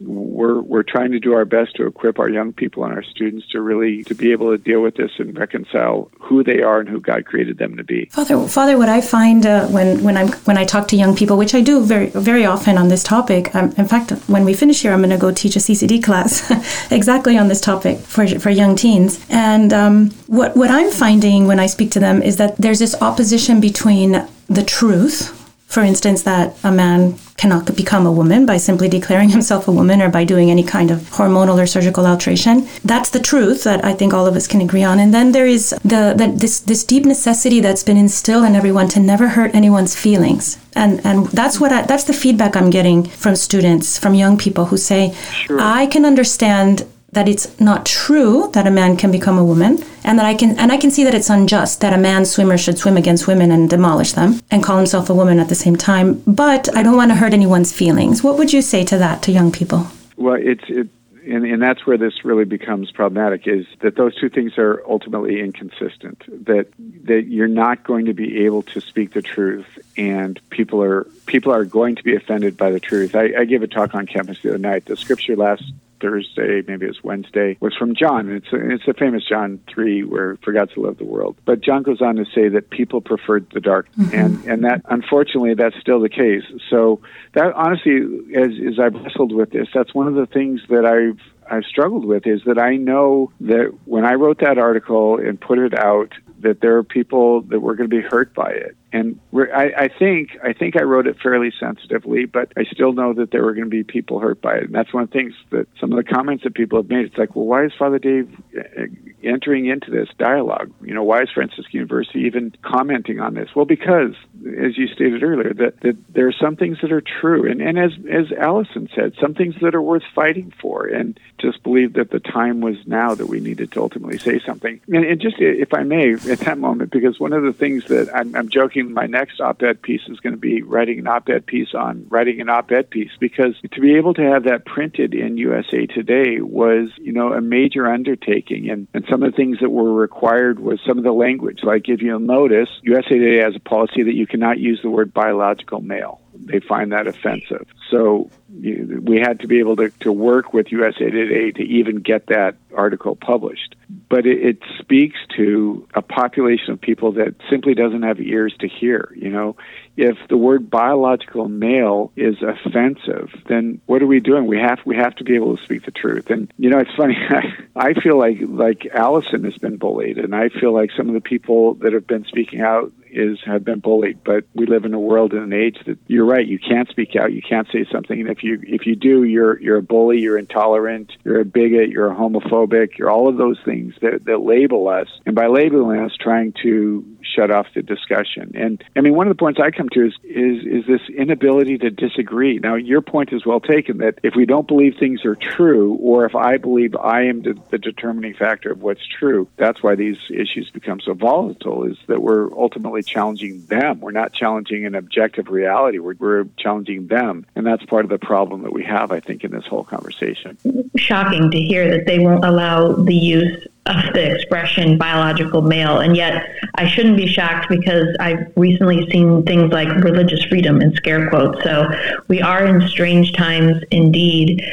[SPEAKER 4] we're we're trying to do our best to equip our young people and our students to really to be able to deal with this and reconcile who they are and who God created them to be.
[SPEAKER 1] Father, Father, what I find uh, when when I'm when I talk to young people, which I do very very often on this topic. Um, in fact, when we finish here, I'm going to go teach a CCD class exactly on this topic for for young teens. And um, what what I'm finding when I speak to them is that there's this opposition between the truth, for instance, that a man cannot become a woman by simply declaring himself a woman or by doing any kind of hormonal or surgical alteration. That's the truth that I think all of us can agree on. And then there is the, the this this deep necessity that's been instilled in everyone to never hurt anyone's feelings. And and that's what I, that's the feedback I'm getting from students, from young people who say, sure. I can understand that it's not true that a man can become a woman and that I can and I can see that it's unjust that a man swimmer should swim against women and demolish them and call himself a woman at the same time. But I don't want to hurt anyone's feelings. What would you say to that to young people?
[SPEAKER 4] Well it's it and, and that's where this really becomes problematic is that those two things are ultimately inconsistent that that you're not going to be able to speak the truth and people are people are going to be offended by the truth. I, I gave a talk on campus the other night. The scripture last Thursday, maybe it was Wednesday, was from John. It's a, it's a famous John 3 where for God to love the world. But John goes on to say that people preferred the dark. Mm-hmm. And, and that, unfortunately, that's still the case. So that honestly, as, as I've wrestled with this, that's one of the things that I've I've struggled with is that I know that when I wrote that article and put it out, that there are people that were going to be hurt by it and I, I think I think I wrote it fairly sensitively, but I still know that there were going to be people hurt by it, and that's one of the things that some of the comments that people have made. It's like, well, why is Father Dave uh, entering into this dialogue? You know, why is Franciscan University even commenting on this? Well, because, as you stated earlier, that, that there are some things that are true, and and as as Allison said, some things that are worth fighting for, and just believe that the time was now that we needed to ultimately say something. And, and just if I may, at that moment, because one of the things that I'm, I'm joking my next op-ed piece is going to be writing an op-ed piece on writing an op-ed piece because to be able to have that printed in USA Today was, you know, a major undertaking. And, and some of the things that were required was some of the language. Like if you'll notice, USA Today has a policy that you cannot use the word biological male. They find that offensive. So we had to be able to, to work with USA Today to even get that article published. But it, it speaks to a population of people that simply doesn't have ears to hear. You know, if the word biological male is offensive, then what are we doing? We have we have to be able to speak the truth. And you know, it's funny. I feel like like Allison has been bullied, and I feel like some of the people that have been speaking out is have been bullied. But we live in a world and an age that you're right. You can't speak out. You can't say something. And if you if you do, you're you're a bully. You're intolerant. You're a bigot. You're a homophobic. You're all of those things that that label us. And by labeling us, trying to shut off the discussion. And I mean, one of the points I come to is is is this inability to disagree. Now, your point is well taken that if we don't believe things are true, or if I believe I am the, the determining factor of what's true, that's why these issues become so volatile. Is that we're ultimately challenging them. We're not challenging an objective reality. We're, we're challenging them, and that's part of the problem that we have, I think, in this whole conversation.
[SPEAKER 5] Shocking to hear that they won't allow the use of the expression biological male. And yet, I shouldn't be shocked because I've recently seen things like religious freedom in scare quotes. So we are in strange times indeed.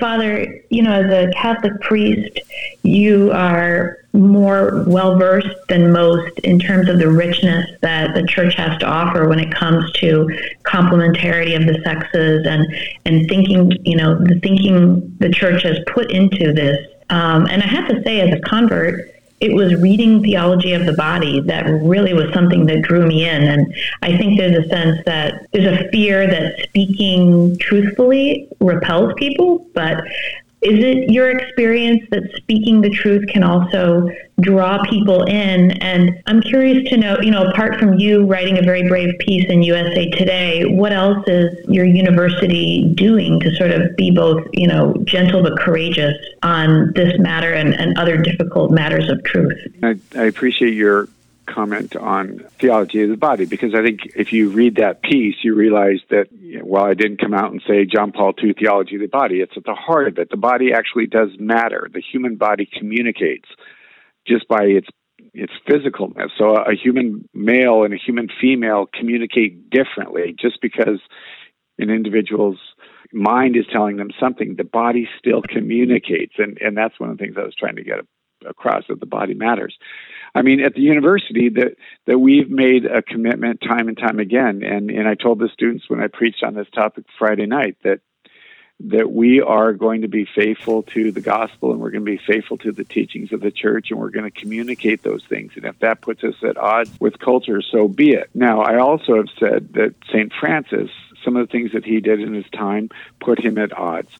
[SPEAKER 5] Father, you know, as a Catholic priest, you are more well versed than most in terms of the richness that the church has to offer when it comes to complementarity of the sexes and and thinking you know the thinking the church has put into this um, and I have to say, as a convert, it was reading theology of the body that really was something that drew me in. And I think there's a sense that there's a fear that speaking truthfully repels people, but is it your experience that speaking the truth can also draw people in? And I'm curious to know, you know, apart from you writing a very brave piece in USA Today, what else is your university doing to sort of be both, you know, gentle but courageous on this matter and, and other difficult matters of truth?
[SPEAKER 4] I, I appreciate your comment on theology of the body because I think if you read that piece, you realize that you know, while I didn't come out and say John Paul II theology of the body, it's at the heart of it. The body actually does matter. The human body communicates just by its its physicalness. So a human male and a human female communicate differently just because an individual's mind is telling them something. The body still communicates, and and that's one of the things I was trying to get across that the body matters. I mean, at the university, that that we've made a commitment time and time again, and and I told the students when I preached on this topic Friday night that that we are going to be faithful to the gospel and we're going to be faithful to the teachings of the church and we're going to communicate those things. And if that puts us at odds with culture, so be it. Now, I also have said that St. Francis, some of the things that he did in his time put him at odds.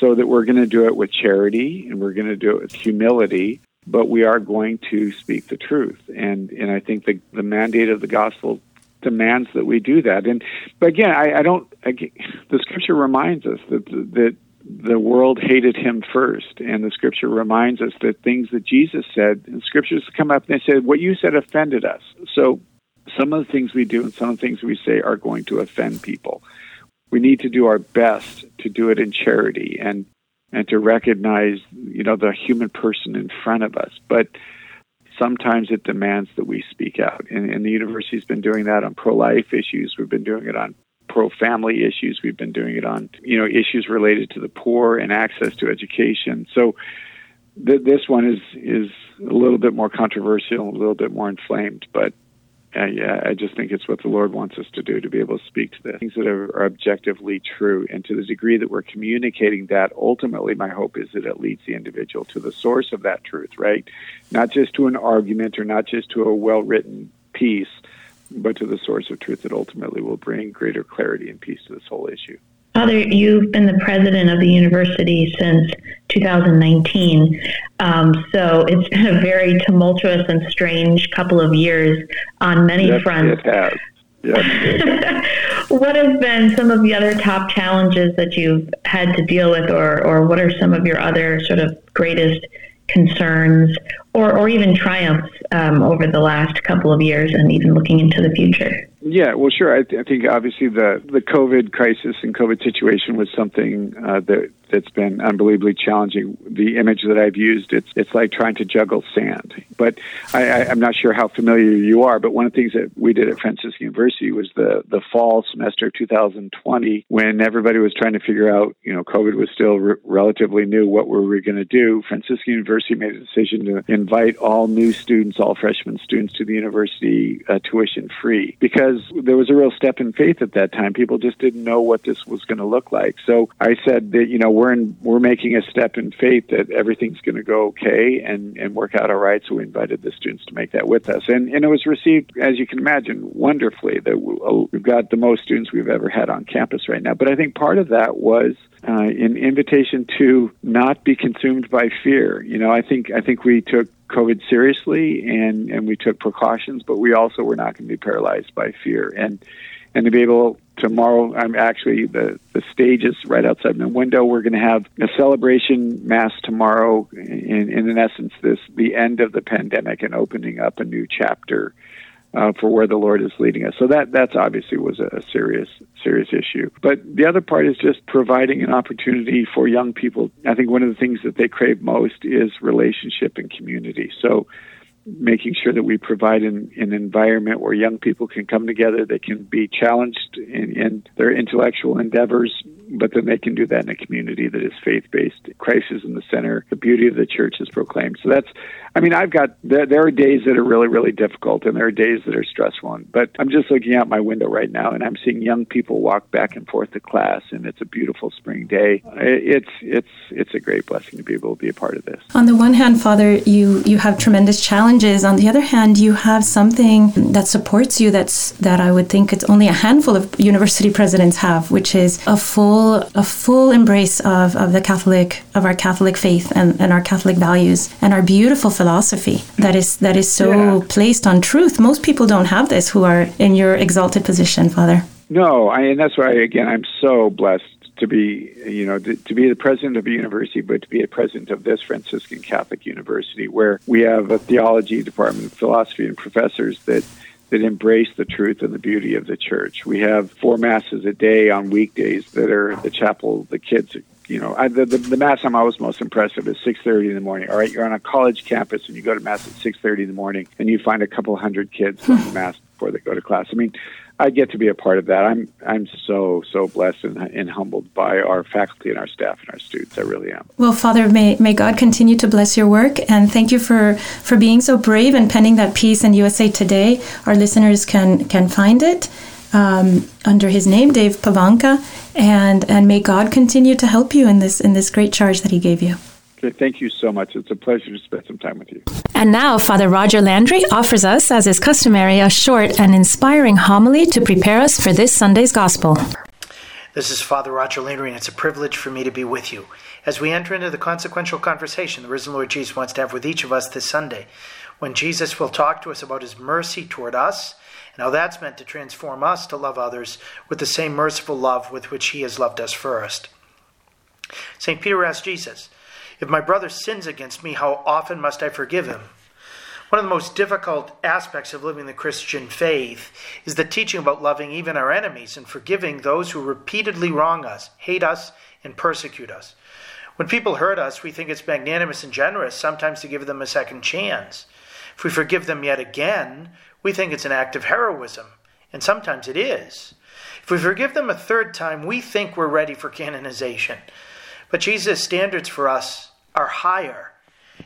[SPEAKER 4] So that we're going to do it with charity and we're going to do it with humility, but we are going to speak the truth. And and I think the the mandate of the gospel demands that we do that. And but again, I, I don't. I, the scripture reminds us that that the world hated him first, and the scripture reminds us that things that Jesus said, and scriptures come up and they said, "What you said offended us." So some of the things we do and some of the things we say are going to offend people. We need to do our best to do it in charity and and to recognize, you know, the human person in front of us, but sometimes it demands that we speak out. And, and the university's been doing that on pro life issues. We've been doing it on pro family issues. We've been doing it on, you know, issues related to the poor and access to education. So th- this one is, is a little bit more controversial, a little bit more inflamed, but uh, yeah, I just think it's what the Lord wants us to do to be able to speak to the things that are, are, objectively true. And to the degree that we're communicating that, ultimately, my hope is that it leads the individual to the source of that truth, right? Not just to an argument or not just to a well written piece, but to the source of truth that ultimately will bring greater clarity and peace to this whole issue.
[SPEAKER 5] Father, you've been the president of the university since 2019. Um, so it's been a very tumultuous and strange couple of years on many
[SPEAKER 4] yes,
[SPEAKER 5] fronts.
[SPEAKER 4] It has. Yes.
[SPEAKER 5] what have been some of the other top challenges that you've had to deal with, or, or what are some of your other sort of greatest concerns or, or even triumphs um, over the last couple of years and even looking into the future?
[SPEAKER 4] Yeah, well, sure. I, th- I think obviously the, the COVID crisis and COVID situation was something uh, that that's been unbelievably challenging. The image that I've used, it's it's like trying to juggle sand. But I, I'm not sure how familiar you are. But one of the things that we did at Franciscan University was the the fall semester of 2020, when everybody was trying to figure out, you know, COVID was still re- relatively new. What were we going to do? Franciscan University made a decision to invite all new students, all freshman students, to the university uh, tuition free because there was a real step in faith at that time. People just didn't know what this was going to look like. So I said that you know we're in, we're making a step in faith that everything's going to go okay and and work out all right. So we invited the students to make that with us, and and it was received as you can imagine wonderfully. That we've got the most students we've ever had on campus right now. But I think part of that was uh, an invitation to not be consumed by fear. You know, I think I think we took COVID seriously and and we took precautions, but we also were not going to be paralyzed by fear and and to be able tomorrow i'm actually the the stage is right outside my window we're going to have a celebration mass tomorrow in, in essence this the end of the pandemic and opening up a new chapter uh, for where the Lord is leading us. So that that's obviously was a, serious serious issue. But the other part is just providing an opportunity for young people. I think one of the things that they crave most is relationship and community. So making sure that we provide an, an environment where young people can come together, they can be challenged in, in their intellectual endeavors, but then they can do that in a community that is faith based. Christ is in the center. The beauty of the church is proclaimed. So that's, I mean, I've got, there, there are days that are really, really difficult and there are days that are stressful. But I'm just looking out my window right now and I'm seeing young people walk back and forth to class and it's a beautiful spring day. It's, it's, it's a great blessing to be able to be a part of this.
[SPEAKER 1] On the one hand, Father, you, you have tremendous challenges. On the other hand, you have something that supports you that's, that I would think it's only a handful of university presidents have, which is a full full a full embrace of, of the Catholic of our Catholic faith and, and our Catholic values and our beautiful philosophy that is that is so yeah. placed on truth. Most people don't have this who are in your exalted position, Father.
[SPEAKER 4] No, I, and that's why again I'm so blessed to be, you know, to, to, be the president of a university, but to be a president of this Franciscan Catholic University, where we have a theology department, philosophy, and professors that that embrace the truth and the beauty of the church. We have four masses a day on weekdays that are the chapel. The kids, you know, I, the, the, the mass I'm always most impressed with is six thirty in the morning. All right, you're on a college campus and you go to mass at six thirty in the morning, and you find a couple hundred kids going mass before they go to class. I mean, I get to be a part of that. I'm I'm so so blessed and, and, humbled by our faculty and our staff and our students. I really am.
[SPEAKER 1] Well, Father, may may God continue to bless your work and thank you for for being so brave and penning that piece in USA Today. Our listeners can can find it um, under his name, Dave Pivonka, and and may God continue to help you in this in this great charge that He gave you.
[SPEAKER 4] Okay, thank you so much. It's a pleasure to spend some time with you.
[SPEAKER 1] And now, Father Roger Landry offers us, as is customary, a short and inspiring homily to prepare us for this Sunday's Gospel.
[SPEAKER 6] This is Father Roger Landry, and it's a privilege for me to be with you as we enter into the consequential conversation the risen Lord Jesus wants to have with each of us this Sunday, when Jesus will talk to us about his mercy toward us and how that's meant to transform us to love others with the same merciful love with which he has loved us first. St. Peter asked Jesus, If my brother sins against me, how often must I forgive him? One of the most difficult aspects of living the Christian faith is the teaching about loving even our enemies and forgiving those who repeatedly wrong us, hate us, and persecute us. When people hurt us, we think it's magnanimous and generous sometimes to give them a second chance. If we forgive them yet again, we think it's an act of heroism, and sometimes it is. If we forgive them a third time, we think we're ready for canonization. But Jesus' standards for us are higher.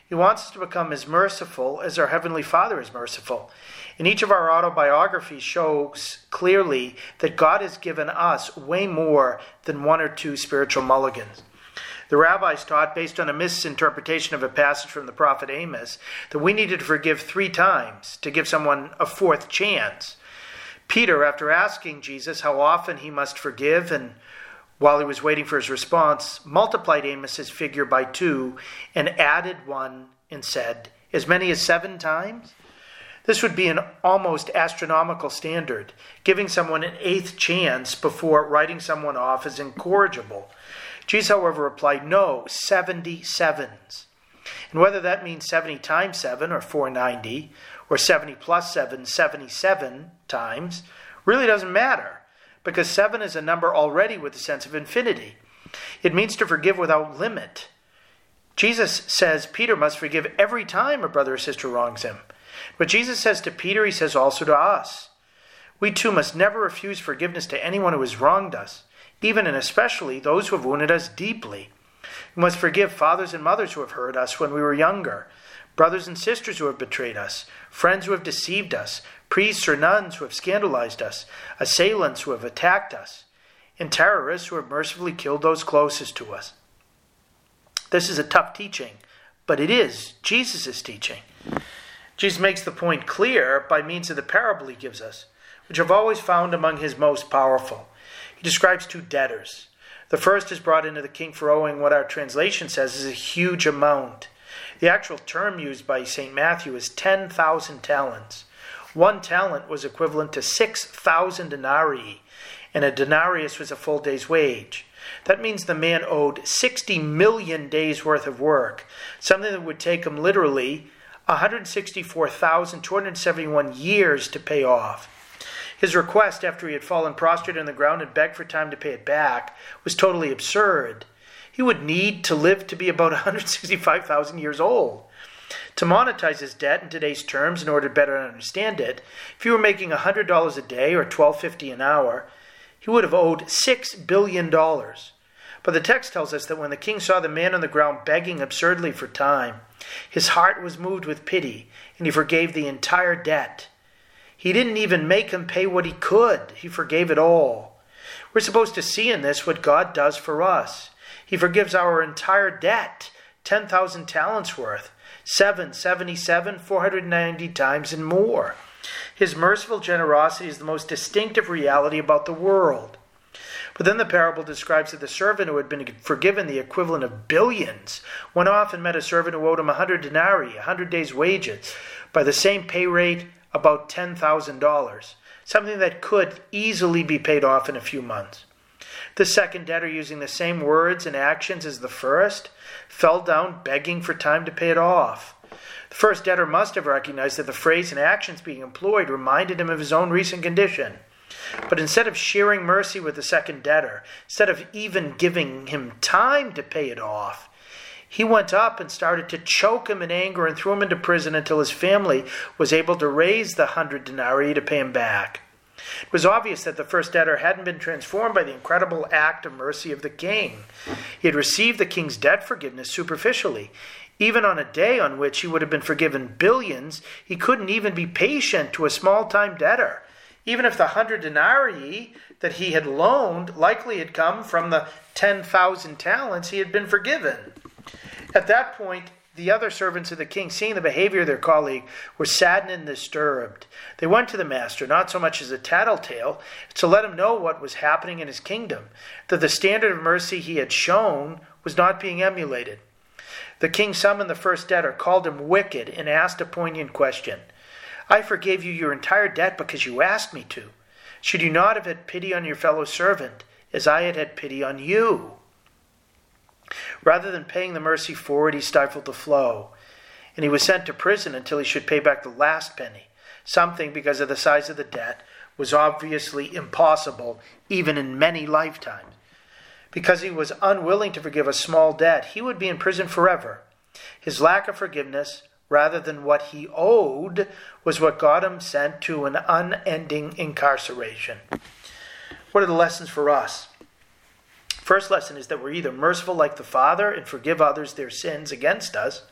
[SPEAKER 6] He wants us to become as merciful as our Heavenly Father is merciful. And each of our autobiographies shows clearly that God has given us way more than one or two spiritual mulligans. The rabbis taught, based on a misinterpretation of a passage from the prophet Amos, that we needed to forgive three times to give someone a fourth chance. Peter, after asking Jesus how often he must forgive, and while he was waiting for his response, multiplied Amos's figure by two and added one and said, As many as seven times? This would be an almost astronomical standard, giving someone an eighth chance before writing someone off as incorrigible. Jesus, however, replied, No, 70 sevens. And whether that means 70 times 7 or 490, or 70 plus 7, 77 times, really doesn't matter, because 7 is a number already with a sense of infinity. It means to forgive without limit. Jesus says Peter must forgive every time a brother or sister wrongs him. But Jesus says to Peter, he says also to us. We too must never refuse forgiveness to anyone who has wronged us even and especially those who have wounded us deeply. We must forgive fathers and mothers who have hurt us when we were younger, brothers and sisters who have betrayed us, friends who have deceived us, priests or nuns who have scandalized us, assailants who have attacked us, and terrorists who have mercifully killed those closest to us. This is a tough teaching, but it is Jesus' teaching. Jesus makes the point clear by means of the parable he gives us, which I've always found among his most powerful. He describes two debtors. The first is brought into the king for owing what our translation says is a huge amount. The actual term used by St. Matthew is 10,000 talents. One talent was equivalent to 6,000 denarii, and a denarius was a full day's wage. That means the man owed 60 million days' worth of work, something that would take him literally 164,271 years to pay off. His request, after he had fallen prostrate on the ground and begged for time to pay it back, was totally absurd. He would need to live to be about 165,000 years old. To monetize his debt in today's terms, in order to better understand it, if he were making $100 a day or $12.50 an hour, he would have owed $6 billion. But the text tells us that when the king saw the man on the ground begging absurdly for time, his heart was moved with pity, and he forgave the entire debt. He didn't even make him pay what he could, he forgave it all. We're supposed to see in this what God does for us. He forgives our entire debt, 10,000 talents worth, 777, 490 times, and more. His merciful generosity is the most distinctive reality about the world. But then the parable describes that the servant who had been forgiven the equivalent of billions went off and met a servant who owed him a hundred denarii, a hundred days' wages, by the same pay rate about $10,000, something that could easily be paid off in a few months. The second debtor, using the same words and actions as the first, fell down begging for time to pay it off. The first debtor must have recognized that the phrase and actions being employed reminded him of his own recent condition. But instead of sharing mercy with the second debtor, instead of even giving him time to pay it off, he went up and started to choke him in anger and threw him into prison until his family was able to raise the hundred denarii to pay him back. It was obvious that the first debtor hadn't been transformed by the incredible act of mercy of the king. He had received the king's debt forgiveness superficially. Even on a day on which he would have been forgiven billions, he couldn't even be patient to a small time debtor. even if the hundred denarii that he had loaned likely had come from the 10,000 talents, he had been forgiven. At that point, the other servants of the king, seeing the behavior of their colleague, were saddened and disturbed. They went to the master, not so much as a tattletale, to let him know what was happening in his kingdom, that the standard of mercy he had shown was not being emulated. The king summoned the first debtor, called him wicked, and asked a poignant question I forgave you your entire debt because you asked me to. Should you not have had pity on your fellow servant, as I had had pity on you? Rather than paying the mercy forward, he stifled the flow, and he was sent to prison until he should pay back the last penny. Something, because of the size of the debt, was obviously impossible, even in many lifetimes. Because he was unwilling to forgive a small debt, he would be in prison forever. His lack of forgiveness, rather than what he owed, was what got him sent to an unending incarceration. What are the lessons for us? First lesson is that we're either merciful like the Father and forgive others their sins against us,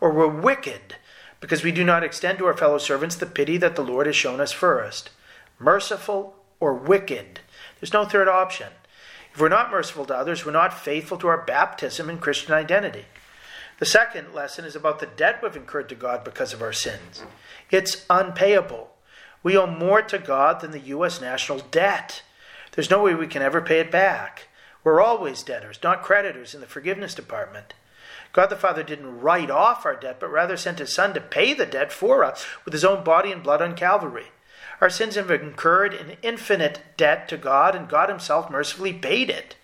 [SPEAKER 6] or we're wicked because we do not extend to our fellow servants the pity that the Lord has shown us first. Merciful or wicked. There's no third option. If we're not merciful to others, we're not faithful to our baptism and Christian identity. The second lesson is about the debt we've incurred to God because of our sins. It's unpayable. We owe more to God than the U.S. national debt. There's no way we can ever pay it back. We're always debtors, not creditors in the forgiveness department. God the Father didn't write off our debt, but rather sent his Son to pay the debt for us with his own body and blood on Calvary. Our sins have incurred an infinite debt to God, and God himself mercifully paid it.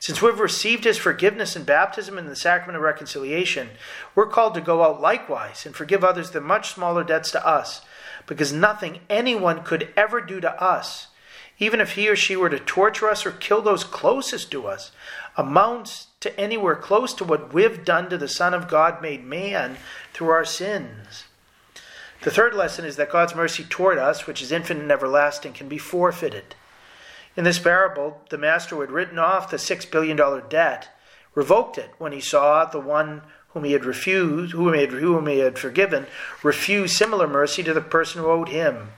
[SPEAKER 6] Since we've received his forgiveness in baptism and the sacrament of reconciliation, we're called to go out likewise and forgive others the much smaller debts to us, because nothing anyone could ever do to us even if he or she were to torture us or kill those closest to us, amounts to anywhere close to what we've done to the Son of God made man through our sins. The third lesson is that God's mercy toward us, which is infinite and everlasting, can be forfeited. In this parable, the master who had written off the six billion dollar debt revoked it when he saw the one whom he had refused, whom he had, whom he had forgiven, refuse similar mercy to the person who owed him.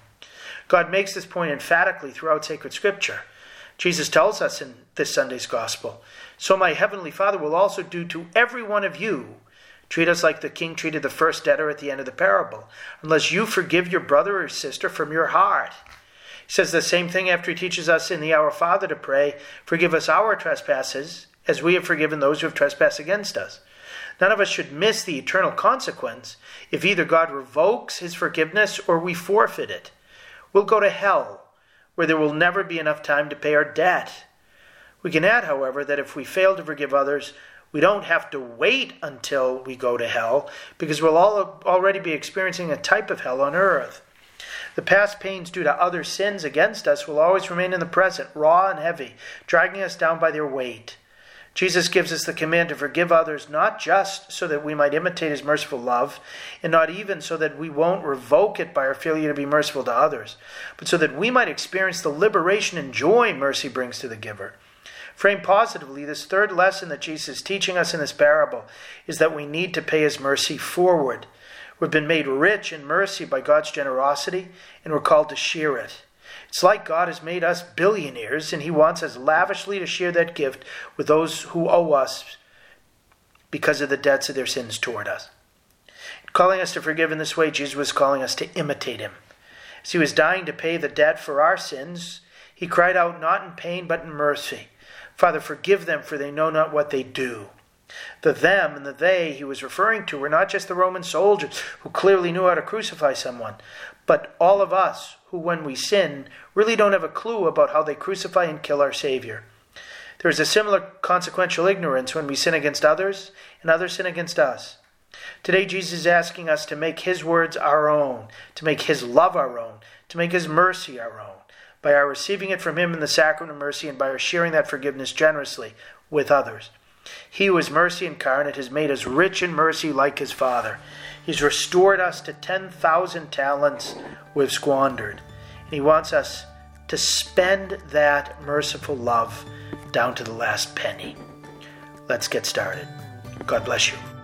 [SPEAKER 6] God makes this point emphatically throughout sacred scripture. Jesus tells us in this Sunday's gospel, So my heavenly Father will also do to every one of you. Treat us like the king treated the first debtor at the end of the parable, unless you forgive your brother or sister from your heart. He says the same thing after he teaches us in the Our Father to pray, Forgive us our trespasses, as we have forgiven those who have trespassed against us. None of us should miss the eternal consequence if either God revokes his forgiveness or we forfeit it. We'll go to hell, where there will never be enough time to pay our debt. We can add, however, that if we fail to forgive others, we don't have to wait until we go to hell, because we'll all already be experiencing a type of hell on earth. The past pains due to other sins against us will always remain in the present, raw and heavy, dragging us down by their weight. Jesus gives us the command to forgive others not just so that we might imitate his merciful love, and not even so that we won't revoke it by our failure to be merciful to others, but so that we might experience the liberation and joy mercy brings to the giver. Framed positively, this third lesson that Jesus is teaching us in this parable is that we need to pay his mercy forward. We've been made rich in mercy by God's generosity, and we're called to share it. It's like God has made us billionaires and He wants us lavishly to share that gift with those who owe us because of the debts of their sins toward us. Calling us to forgive in this way, Jesus was calling us to imitate Him. As He was dying to pay the debt for our sins, He cried out not in pain but in mercy Father, forgive them, for they know not what they do. The them and the they he was referring to were not just the Roman soldiers who clearly knew how to crucify someone, but all of us who, when we sin, really don't have a clue about how they crucify and kill our Savior. There is a similar consequential ignorance when we sin against others and others sin against us. Today, Jesus is asking us to make His words our own, to make His love our own, to make His mercy our own, by our receiving it from Him in the sacrament of mercy and by our sharing that forgiveness generously with others. He who is mercy incarnate has made us rich in mercy like His Father. He's restored us to 10,000 talents we've squandered. And He wants us to spend that merciful love down to the last penny. Let's get started. God bless you.